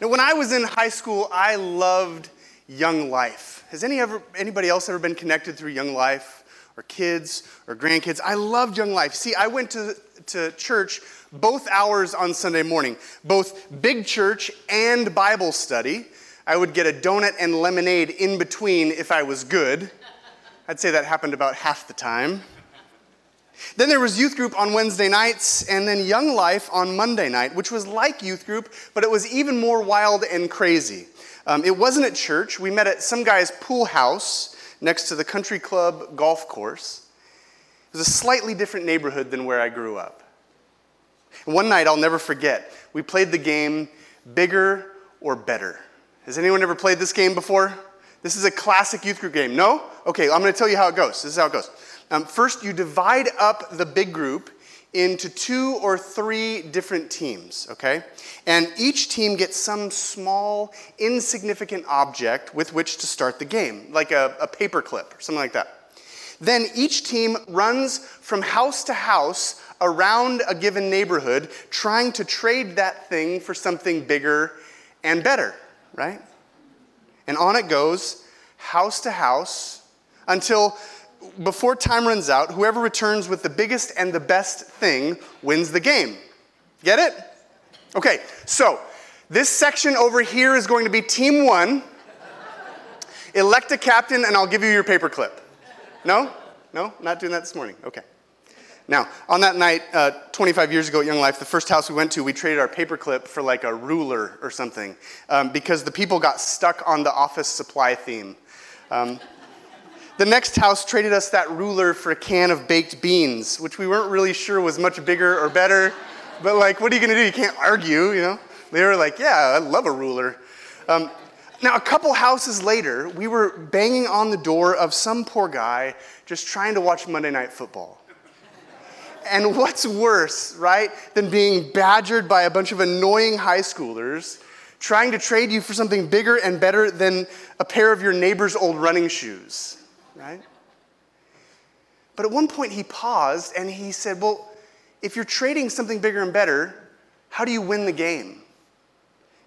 Now, when I was in high school, I loved Young Life. Has any ever, anybody else ever been connected through Young Life? Or kids or grandkids? I loved Young Life. See, I went to, to church both hours on Sunday morning, both big church and Bible study. I would get a donut and lemonade in between if I was good. I'd say that happened about half the time. Then there was youth group on Wednesday nights, and then Young Life on Monday night, which was like youth group, but it was even more wild and crazy. Um, it wasn't at church. We met at some guy's pool house next to the country club golf course. It was a slightly different neighborhood than where I grew up. And one night, I'll never forget, we played the game Bigger or Better. Has anyone ever played this game before? This is a classic youth group game. No? Okay, I'm going to tell you how it goes. This is how it goes. Um, first, you divide up the big group into two or three different teams, okay? And each team gets some small, insignificant object with which to start the game, like a, a paper clip or something like that. Then each team runs from house to house around a given neighborhood, trying to trade that thing for something bigger and better, right? And on it goes, house to house, until before time runs out, whoever returns with the biggest and the best thing wins the game. Get it? Okay, so this section over here is going to be team one. Elect a captain, and I'll give you your paperclip. No? No? Not doing that this morning. Okay. Now, on that night, uh, 25 years ago at Young Life, the first house we went to, we traded our paperclip for like a ruler or something um, because the people got stuck on the office supply theme. Um, the next house traded us that ruler for a can of baked beans, which we weren't really sure was much bigger or better. But, like, what are you to do? You can't argue, you know? They were like, yeah, I love a ruler. Um, now, a couple houses later, we were banging on the door of some poor guy just trying to watch Monday Night Football. And what's worse, right, than being badgered by a bunch of annoying high schoolers trying to trade you for something bigger and better than a pair of your neighbor's old running shoes? But at one point he paused and he said, Well, if you're trading something bigger and better, how do you win the game?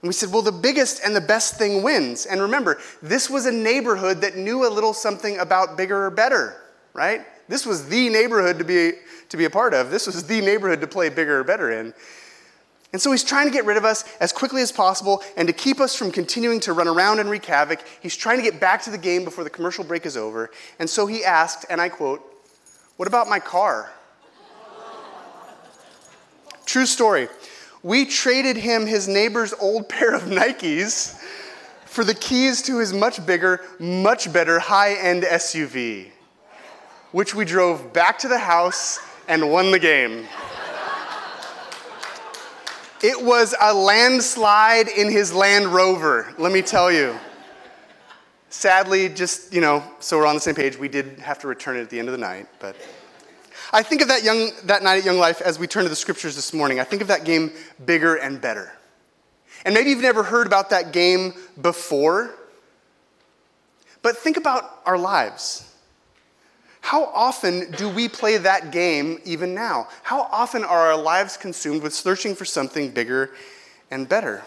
And we said, Well, the biggest and the best thing wins. And remember, this was a neighborhood that knew a little something about bigger or better, right? This was the neighborhood to be, to be a part of. This was the neighborhood to play bigger or better in. And so he's trying to get rid of us as quickly as possible and to keep us from continuing to run around and wreak havoc. He's trying to get back to the game before the commercial break is over. And so he asked, and I quote, What about my car? True story. We traded him his neighbor's old pair of Nikes for the keys to his much bigger, much better high end SUV, which we drove back to the house and won the game. It was a landslide in his Land Rover, let me tell you. Sadly, just, you know, so we're on the same page, we did have to return it at the end of the night, but I think of that, young, that night at Young Life as we turn to the scriptures this morning. I think of that game bigger and better. And maybe you've never heard about that game before, but think about our lives. How often do we play that game even now? How often are our lives consumed with searching for something bigger and better?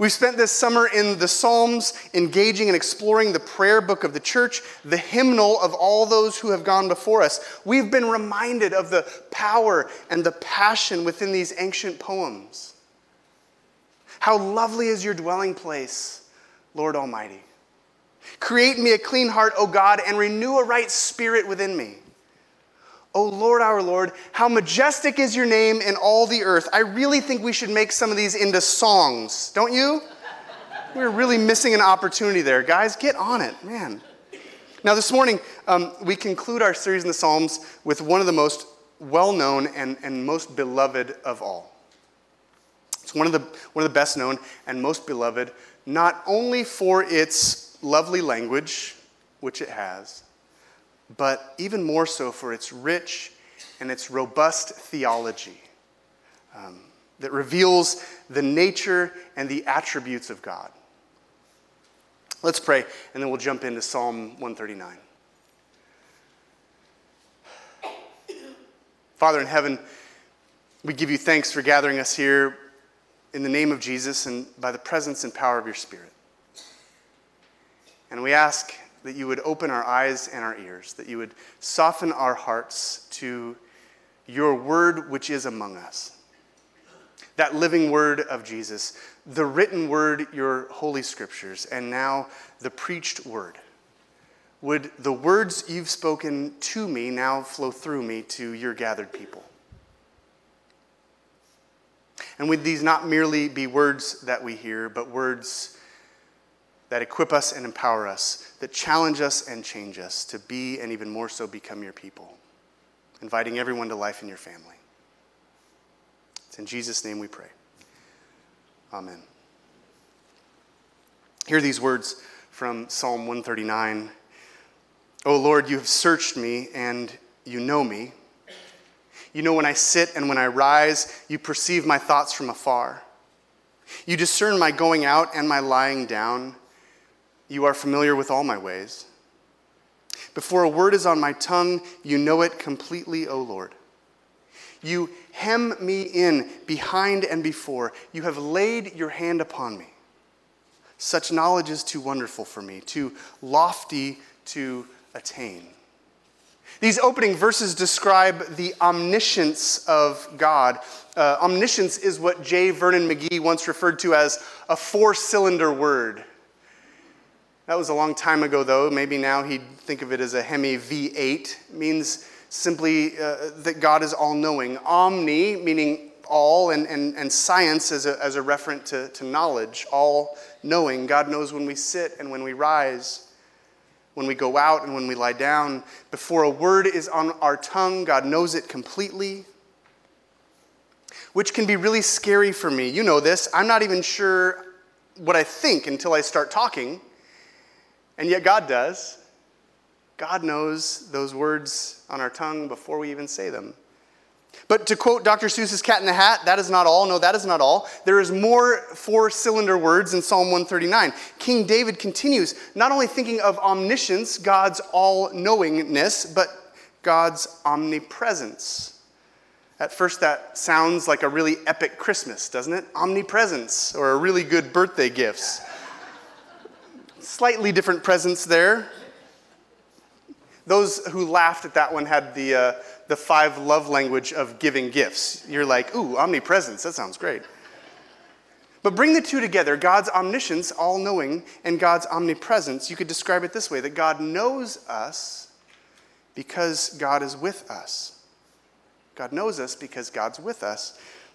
We've spent this summer in the Psalms, engaging and exploring the prayer book of the church, the hymnal of all those who have gone before us. We've been reminded of the power and the passion within these ancient poems. How lovely is your dwelling place, Lord Almighty. Create in me a clean heart, O God, and renew a right spirit within me. O Lord, our Lord, how majestic is your name in all the earth. I really think we should make some of these into songs, don't you? We're really missing an opportunity there. Guys, get on it, man. Now, this morning, um, we conclude our series in the Psalms with one of the most well known and, and most beloved of all. It's one of, the, one of the best known and most beloved, not only for its lovely language, which it has, but even more so for its rich and its robust theology um, that reveals the nature and the attributes of God. Let's pray, and then we'll jump into Psalm 139. Father in heaven, we give you thanks for gathering us here in the name of Jesus and by the presence and power of your Spirit. And we ask that you would open our eyes and our ears, that you would soften our hearts to your word which is among us. That living word of Jesus, the written word, your holy scriptures, and now the preached word. Would the words you've spoken to me now flow through me to your gathered people? And would these not merely be words that we hear, but words that equip us and empower us, that challenge us and change us to be and even more so become your people, inviting everyone to life in your family. It's in Jesus' name we pray. Amen. Hear these words from Psalm 139. O Lord, you have searched me and you know me. You know when I sit and when I rise, you perceive my thoughts from afar. You discern my going out and my lying down. You are familiar with all my ways. Before a word is on my tongue, you know it completely, O Lord. You hem me in behind and before. You have laid your hand upon me. Such knowledge is too wonderful for me, too lofty to attain. These opening verses describe the omniscience of God. Uh, omniscience is what J. Vernon McGee once referred to as a four cylinder word. That was a long time ago, though. Maybe now he'd think of it as a Hemi V8. It means simply uh, that God is all knowing. Omni, meaning all, and, and, and science as a, as a referent to, to knowledge, all knowing. God knows when we sit and when we rise, when we go out and when we lie down. Before a word is on our tongue, God knows it completely, which can be really scary for me. You know this. I'm not even sure what I think until I start talking. And yet God does. God knows those words on our tongue before we even say them. But to quote Dr. Seuss's Cat in the Hat, that is not all. No, that is not all. There is more four cylinder words in Psalm 139. King David continues, not only thinking of omniscience, God's all knowingness, but God's omnipresence. At first, that sounds like a really epic Christmas, doesn't it? Omnipresence, or a really good birthday gifts slightly different presence there. Those who laughed at that one had the, uh, the five love language of giving gifts. You're like, ooh, omnipresence, that sounds great. But bring the two together God's omniscience, all knowing, and God's omnipresence. You could describe it this way that God knows us because God is with us. God knows us because God's with us.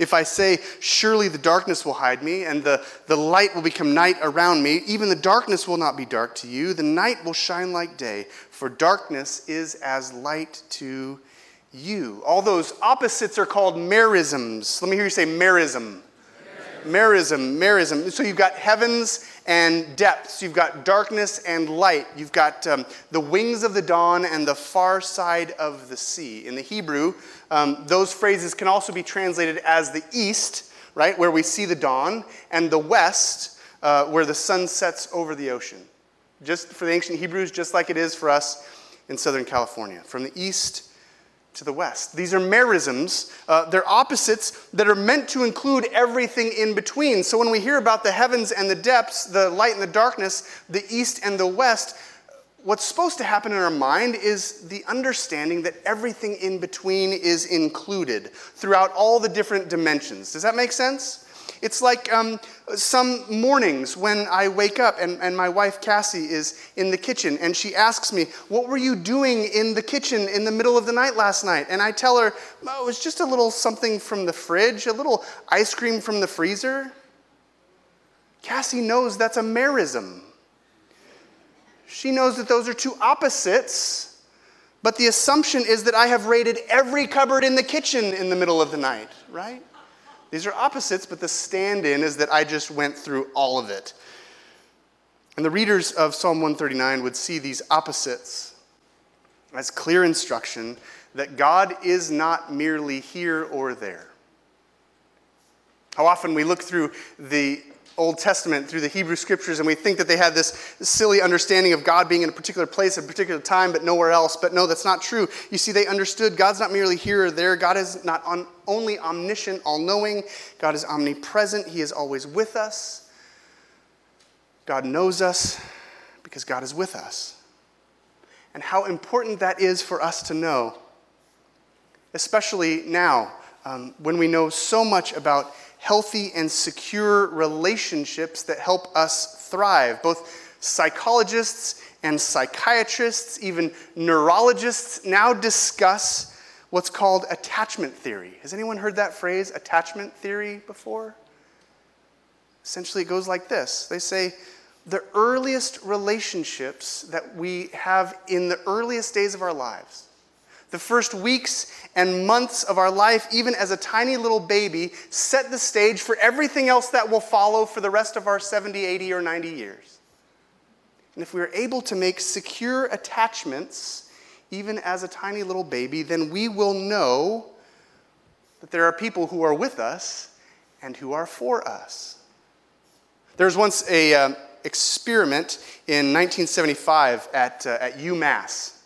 If I say, Surely the darkness will hide me, and the, the light will become night around me, even the darkness will not be dark to you. The night will shine like day, for darkness is as light to you. All those opposites are called merisms. Let me hear you say merism. Merism, merism. So you've got heavens and depths. You've got darkness and light. You've got um, the wings of the dawn and the far side of the sea. In the Hebrew, um, those phrases can also be translated as the east, right, where we see the dawn, and the west, uh, where the sun sets over the ocean. Just for the ancient Hebrews, just like it is for us in Southern California. From the east to the west. These are merisms. Uh, they're opposites that are meant to include everything in between. So when we hear about the heavens and the depths, the light and the darkness, the east and the west, what's supposed to happen in our mind is the understanding that everything in between is included throughout all the different dimensions. Does that make sense? It's like um, some mornings when I wake up and, and my wife Cassie is in the kitchen and she asks me, What were you doing in the kitchen in the middle of the night last night? And I tell her, oh, It was just a little something from the fridge, a little ice cream from the freezer. Cassie knows that's a merism. She knows that those are two opposites, but the assumption is that I have raided every cupboard in the kitchen in the middle of the night, right? These are opposites, but the stand in is that I just went through all of it. And the readers of Psalm 139 would see these opposites as clear instruction that God is not merely here or there. How often we look through the Old Testament, through the Hebrew scriptures, and we think that they had this silly understanding of God being in a particular place at a particular time, but nowhere else. But no, that's not true. You see, they understood God's not merely here or there. God is not on, only omniscient, all knowing. God is omnipresent. He is always with us. God knows us because God is with us. And how important that is for us to know, especially now um, when we know so much about healthy and secure relationships that help us thrive. Both psychologists and psychiatrists, even neurologists, now discuss what's called attachment theory. Has anyone heard that phrase, attachment theory, before? Essentially, it goes like this they say, the earliest relationships that we have in the earliest days of our lives the first weeks and months of our life, even as a tiny little baby, set the stage for everything else that will follow for the rest of our 70, 80, or 90 years. And if we are able to make secure attachments, even as a tiny little baby, then we will know that there are people who are with us and who are for us. There was once a um, experiment in 1975 at, uh, at UMass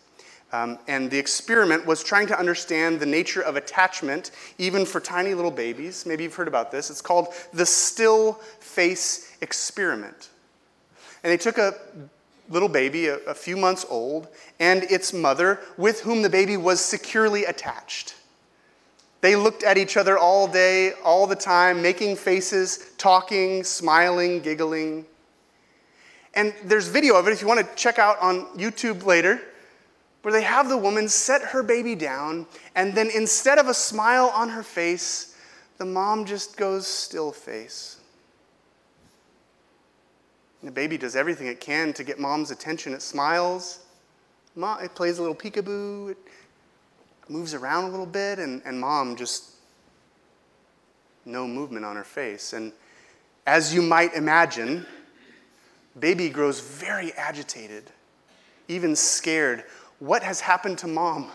um, and the experiment was trying to understand the nature of attachment, even for tiny little babies. Maybe you've heard about this. It's called the still face experiment. And they took a little baby, a, a few months old, and its mother, with whom the baby was securely attached. They looked at each other all day, all the time, making faces, talking, smiling, giggling. And there's video of it if you want to check out on YouTube later where they have the woman set her baby down, and then instead of a smile on her face, the mom just goes still face. And the baby does everything it can to get mom's attention. It smiles, it plays a little peekaboo, it moves around a little bit, and, and mom just no movement on her face. And as you might imagine, baby grows very agitated, even scared what has happened to mom?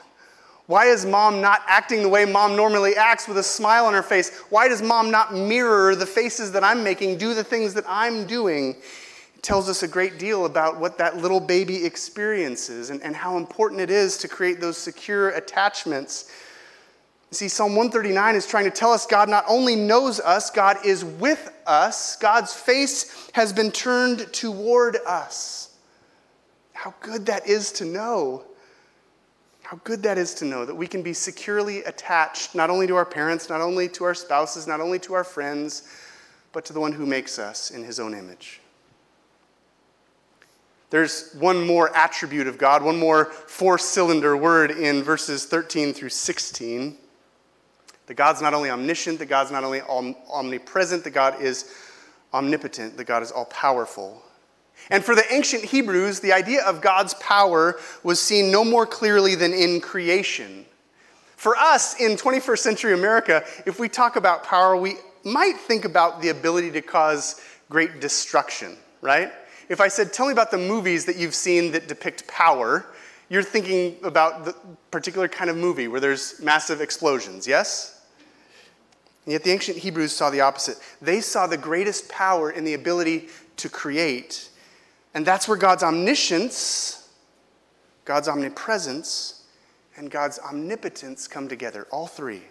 Why is mom not acting the way mom normally acts with a smile on her face? Why does mom not mirror the faces that I'm making, do the things that I'm doing? It tells us a great deal about what that little baby experiences and, and how important it is to create those secure attachments. See, Psalm 139 is trying to tell us God not only knows us, God is with us. God's face has been turned toward us. How good that is to know. How good that is to know that we can be securely attached not only to our parents, not only to our spouses, not only to our friends, but to the one who makes us in his own image. There's one more attribute of God, one more four cylinder word in verses 13 through 16. That God's not only omniscient, that God's not only omnipresent, that God is omnipotent, that God is all powerful. And for the ancient Hebrews, the idea of God's power was seen no more clearly than in creation. For us in 21st century America, if we talk about power, we might think about the ability to cause great destruction, right? If I said, Tell me about the movies that you've seen that depict power, you're thinking about the particular kind of movie where there's massive explosions, yes? And yet the ancient Hebrews saw the opposite. They saw the greatest power in the ability to create and that's where God's omniscience, God's omnipresence, and God's omnipotence come together, all three.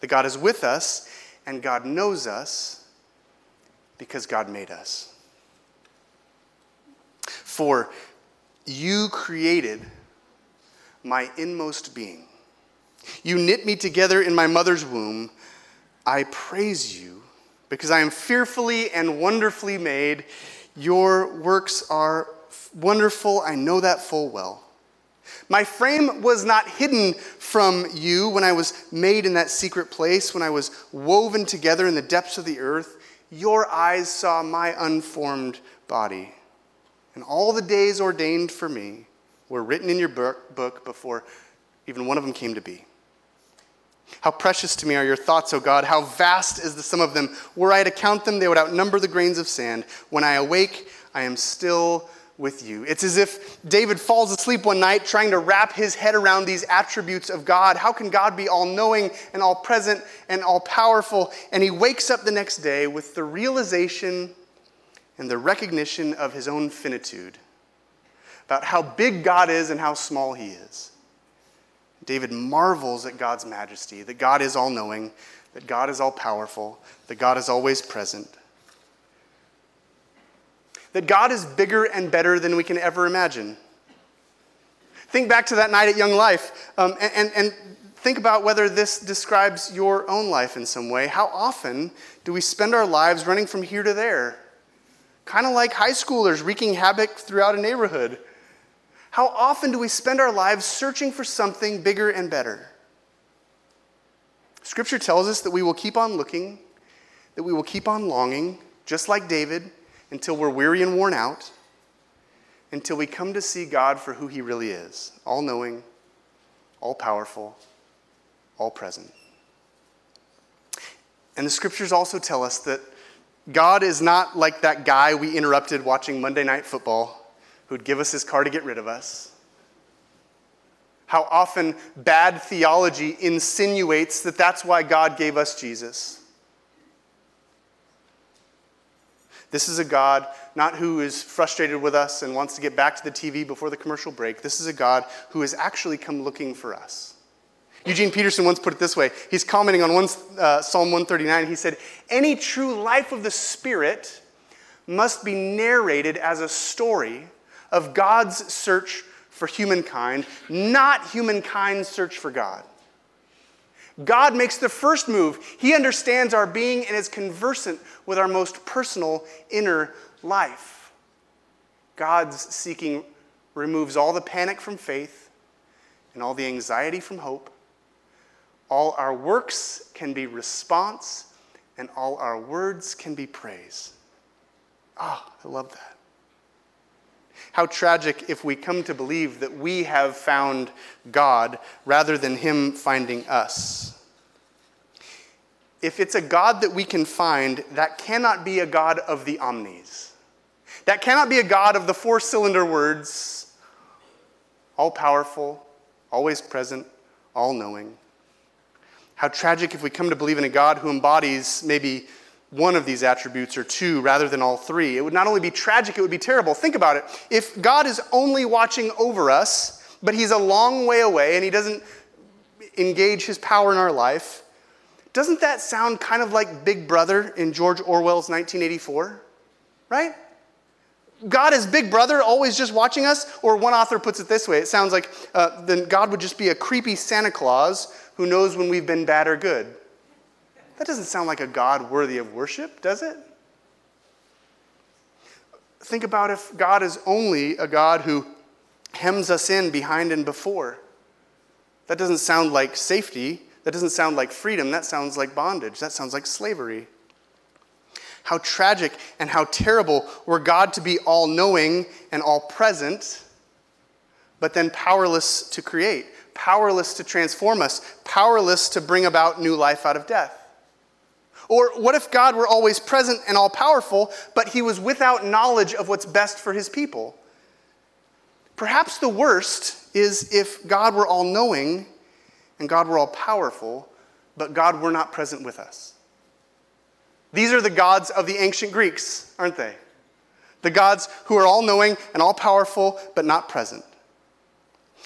That God is with us and God knows us because God made us. For you created my inmost being. You knit me together in my mother's womb. I praise you because I am fearfully and wonderfully made. Your works are wonderful. I know that full well. My frame was not hidden from you when I was made in that secret place, when I was woven together in the depths of the earth. Your eyes saw my unformed body. And all the days ordained for me were written in your book before even one of them came to be. How precious to me are your thoughts, O God. How vast is the sum of them. Were I to count them, they would outnumber the grains of sand. When I awake, I am still with you. It's as if David falls asleep one night trying to wrap his head around these attributes of God. How can God be all knowing and all present and all powerful? And he wakes up the next day with the realization and the recognition of his own finitude about how big God is and how small he is. David marvels at God's majesty, that God is all knowing, that God is all powerful, that God is always present that God is bigger and better than we can ever imagine. Think back to that night at Young Life um, and, and, and think about whether this describes your own life in some way. How often do we spend our lives running from here to there? Kind of like high schoolers wreaking havoc throughout a neighborhood. How often do we spend our lives searching for something bigger and better? Scripture tells us that we will keep on looking, that we will keep on longing, just like David, until we're weary and worn out, until we come to see God for who He really is all knowing, all powerful, all present. And the scriptures also tell us that God is not like that guy we interrupted watching Monday Night Football who'd give us his car to get rid of us. How often bad theology insinuates that that's why God gave us Jesus. This is a God not who is frustrated with us and wants to get back to the TV before the commercial break. This is a God who has actually come looking for us. Eugene Peterson once put it this way. He's commenting on one, uh, Psalm 139. He said, Any true life of the Spirit must be narrated as a story of God's search for humankind, not humankind's search for God. God makes the first move. He understands our being and is conversant with our most personal inner life. God's seeking removes all the panic from faith and all the anxiety from hope. All our works can be response, and all our words can be praise. Ah, oh, I love that. How tragic if we come to believe that we have found God rather than Him finding us. If it's a God that we can find, that cannot be a God of the omnis. That cannot be a God of the four cylinder words, all powerful, always present, all knowing. How tragic if we come to believe in a God who embodies maybe one of these attributes or two rather than all three. It would not only be tragic, it would be terrible. Think about it. If God is only watching over us, but he's a long way away and he doesn't engage his power in our life, doesn't that sound kind of like Big Brother in George Orwell's 1984? Right? God is Big Brother, always just watching us? Or one author puts it this way it sounds like uh, then God would just be a creepy Santa Claus who knows when we've been bad or good. That doesn't sound like a God worthy of worship, does it? Think about if God is only a God who hems us in behind and before. That doesn't sound like safety. That doesn't sound like freedom. That sounds like bondage. That sounds like slavery. How tragic and how terrible were God to be all knowing and all present, but then powerless to create, powerless to transform us, powerless to bring about new life out of death. Or what if God were always present and all powerful, but he was without knowledge of what's best for his people? Perhaps the worst is if God were all knowing and God were all powerful, but God were not present with us. These are the gods of the ancient Greeks, aren't they? The gods who are all knowing and all powerful, but not present.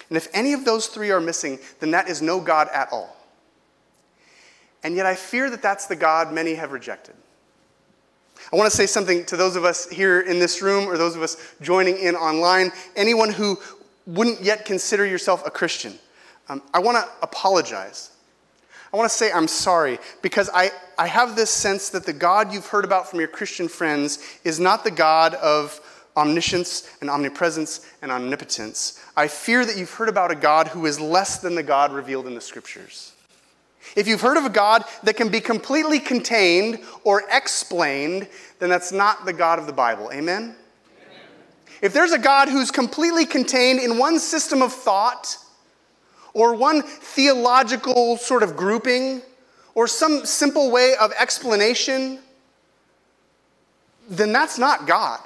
And if any of those three are missing, then that is no God at all. And yet I fear that that's the God many have rejected. I want to say something to those of us here in this room or those of us joining in online, anyone who wouldn't yet consider yourself a Christian. Um, I want to apologize. I want to say I'm sorry because I, I have this sense that the God you've heard about from your Christian friends is not the God of omniscience and omnipresence and omnipotence. I fear that you've heard about a God who is less than the God revealed in the scriptures. If you've heard of a God that can be completely contained or explained, then that's not the God of the Bible. Amen? Amen? If there's a God who's completely contained in one system of thought, or one theological sort of grouping, or some simple way of explanation, then that's not God.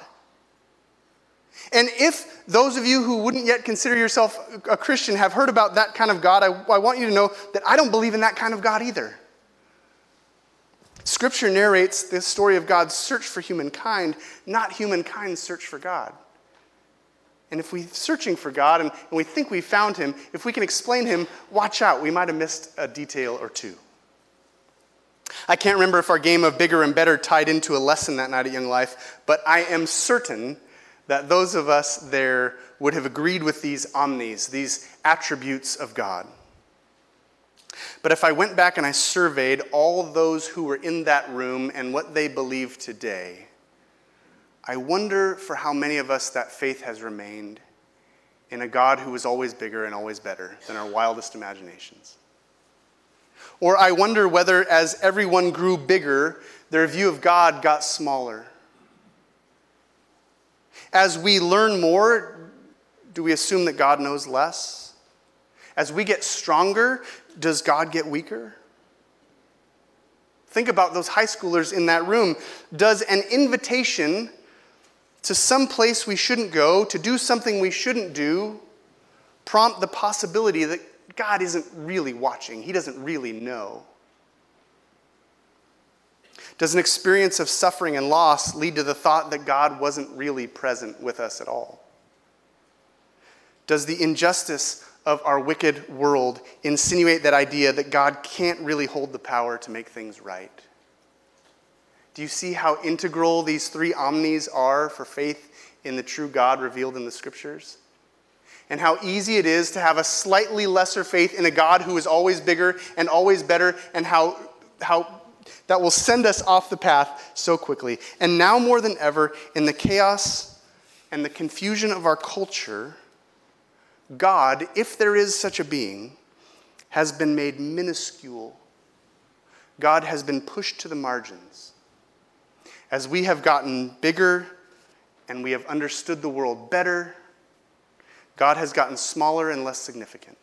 And if those of you who wouldn't yet consider yourself a Christian have heard about that kind of God, I, I, want you to know that I don't believe in that kind of God either. Scripture narrates the story of God's search for humankind, not humankind's search for God. And if we're searching for God and, and we think we found him, if we can explain him, watch out, we might have missed a detail or two. I can't remember if our game of bigger and better tied into a lesson that night at Young Life, but I am certain that those of us there would have agreed with these omnis, these attributes of God. But if I went back and I surveyed all those who were in that room and what they believe today, I wonder for how many of us that faith has remained in a God who is always bigger and always better than our wildest imaginations. Or I wonder whether, as everyone grew bigger, their view of God got smaller. As we learn more, do we assume that God knows less? As we get stronger, does God get weaker? Think about those high schoolers in that room. Does an invitation to some place we shouldn't go, to do something we shouldn't do, prompt the possibility that God isn't really watching? He doesn't really know. Does an experience of suffering and loss lead to the thought that God wasn't really present with us at all? Does the injustice of our wicked world insinuate that idea that God can't really hold the power to make things right? Do you see how integral these three omnis are for faith in the true God revealed in the scriptures? And how easy it is to have a slightly lesser faith in a God who is always bigger and always better, and how, how that will send us off the path so quickly. And now more than ever, in the chaos and the confusion of our culture, God, if there is such a being, has been made minuscule. God has been pushed to the margins. As we have gotten bigger and we have understood the world better, God has gotten smaller and less significant.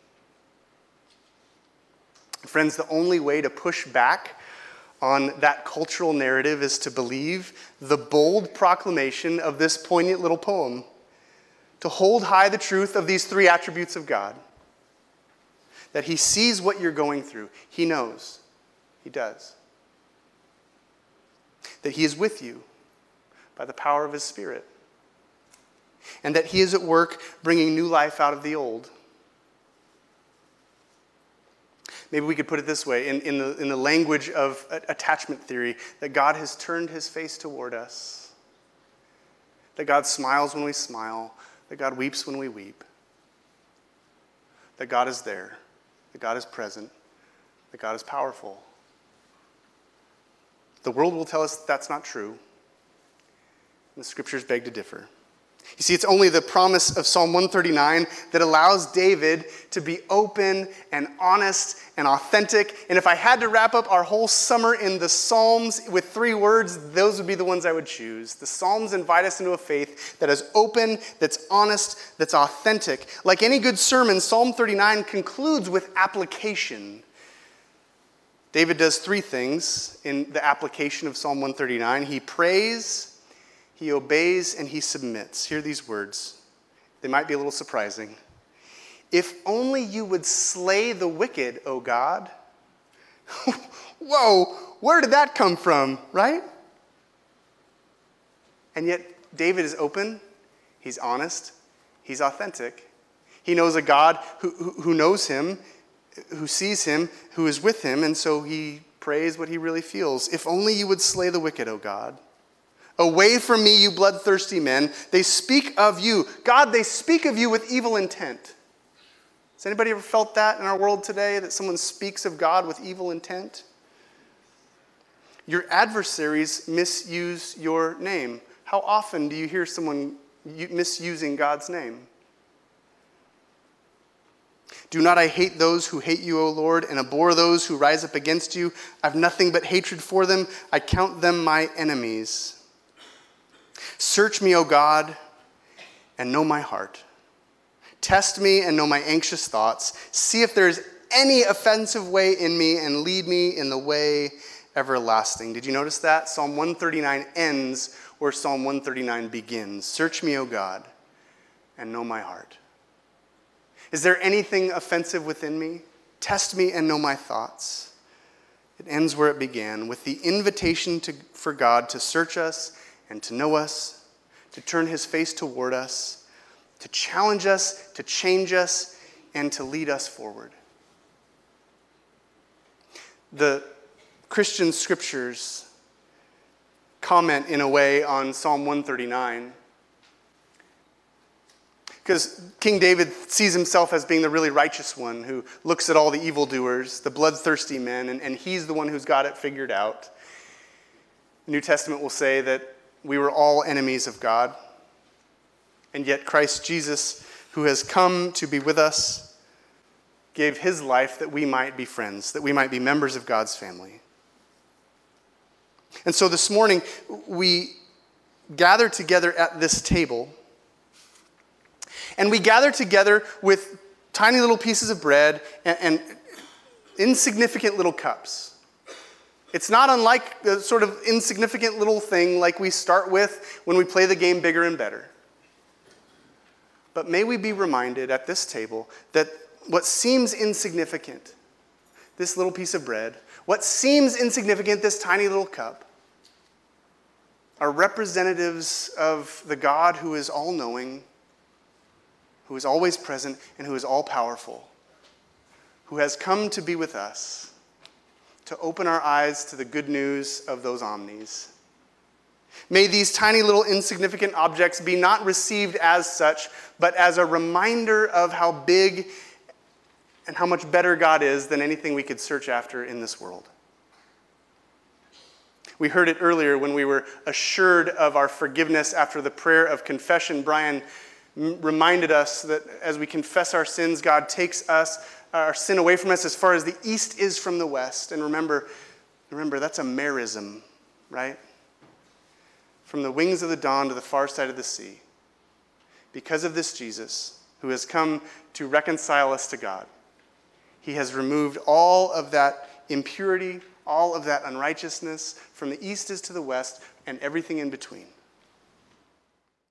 Friends, the only way to push back on that cultural narrative is to believe the bold proclamation of this poignant little poem, to hold high the truth of these three attributes of God. That He sees what you're going through, He knows, He does. That He is with you by the power of His Spirit, and that He is at work bringing new life out of the old. Maybe we could put it this way in, in, the, in the language of attachment theory that God has turned his face toward us, that God smiles when we smile, that God weeps when we weep, that God is there, that God is present, that God is powerful. The world will tell us that's not true. And the scriptures beg to differ. You see, it's only the promise of Psalm 139 that allows David to be open and honest and authentic. And if I had to wrap up our whole summer in the Psalms with three words, those would be the ones I would choose. The Psalms invite us into a faith that is open, that's honest, that's authentic. Like any good sermon, Psalm 39 concludes with application. David does three things in the application of Psalm 139 he prays he obeys and he submits. Hear these words. They might be a little surprising. If only you would slay the wicked, O God. Whoa, where did that come from, right? And yet, David is open, he's honest, he's authentic. He knows a God who, who, knows him, who sees him, who is with him, and so he prays what he really feels. If only you would slay the wicked, O God. Away from me, you bloodthirsty men. They speak of you. God, they speak of you with evil intent. Has anybody ever felt that in our world today, that someone speaks of God with evil intent? Your adversaries misuse your name. How often do you hear someone misusing God's name? Do not I hate those who hate you, O Lord, and abhor those who rise up against you? I have nothing but hatred for them. I count them my enemies. Search me, O God, and know my heart. Test me and know my anxious thoughts. See if there's any offensive way in me and lead me in the way everlasting. Did you notice that? Psalm 139 ends where Psalm 139 begins. Search me, O God, and know my heart. Is there anything offensive within me? Test me and know my thoughts. It ends where it began with the invitation to, for God to search us and to know us, to turn his face toward us, to challenge us, to change us, and to lead us forward. The Christian scriptures comment in a way on Psalm 139 because King David sees himself as being the really righteous one who looks at all the evildoers, the bloodthirsty men, and, and he's the one who's got it figured out. The New Testament will say that we were all enemies of God, and yet Christ Jesus, who has come to be with us, gave his life that we might be friends, that we might be members of God's family. And so this morning, we gather together at this table and we gather together with tiny little pieces of bread and, and insignificant little cups. It's not unlike the sort of insignificant little thing like we start with when we play the game bigger and better. But may we be reminded at this table that what seems insignificant, this little piece of bread, what seems insignificant, this tiny little cup, are representatives of the God who is all knowing who is always present and who is all powerful, who has come to be with us, to open our eyes to the good news of those omnis. May these tiny little insignificant objects be not received as such, but as a reminder of how big and how much better God is than anything we could search after in this world. We heard it earlier when we were assured of our forgiveness after the prayer of confession. Brian reminded us that as we confess our sins, God takes us, our sin away from us as far as the east is from the west. And remember, remember that's a merism, right? From the wings of the dawn to the far side of the sea. Because of this Jesus, who has come to reconcile us to God, he has removed all of that impurity, all of that unrighteousness from the east is to the west, and everything in between.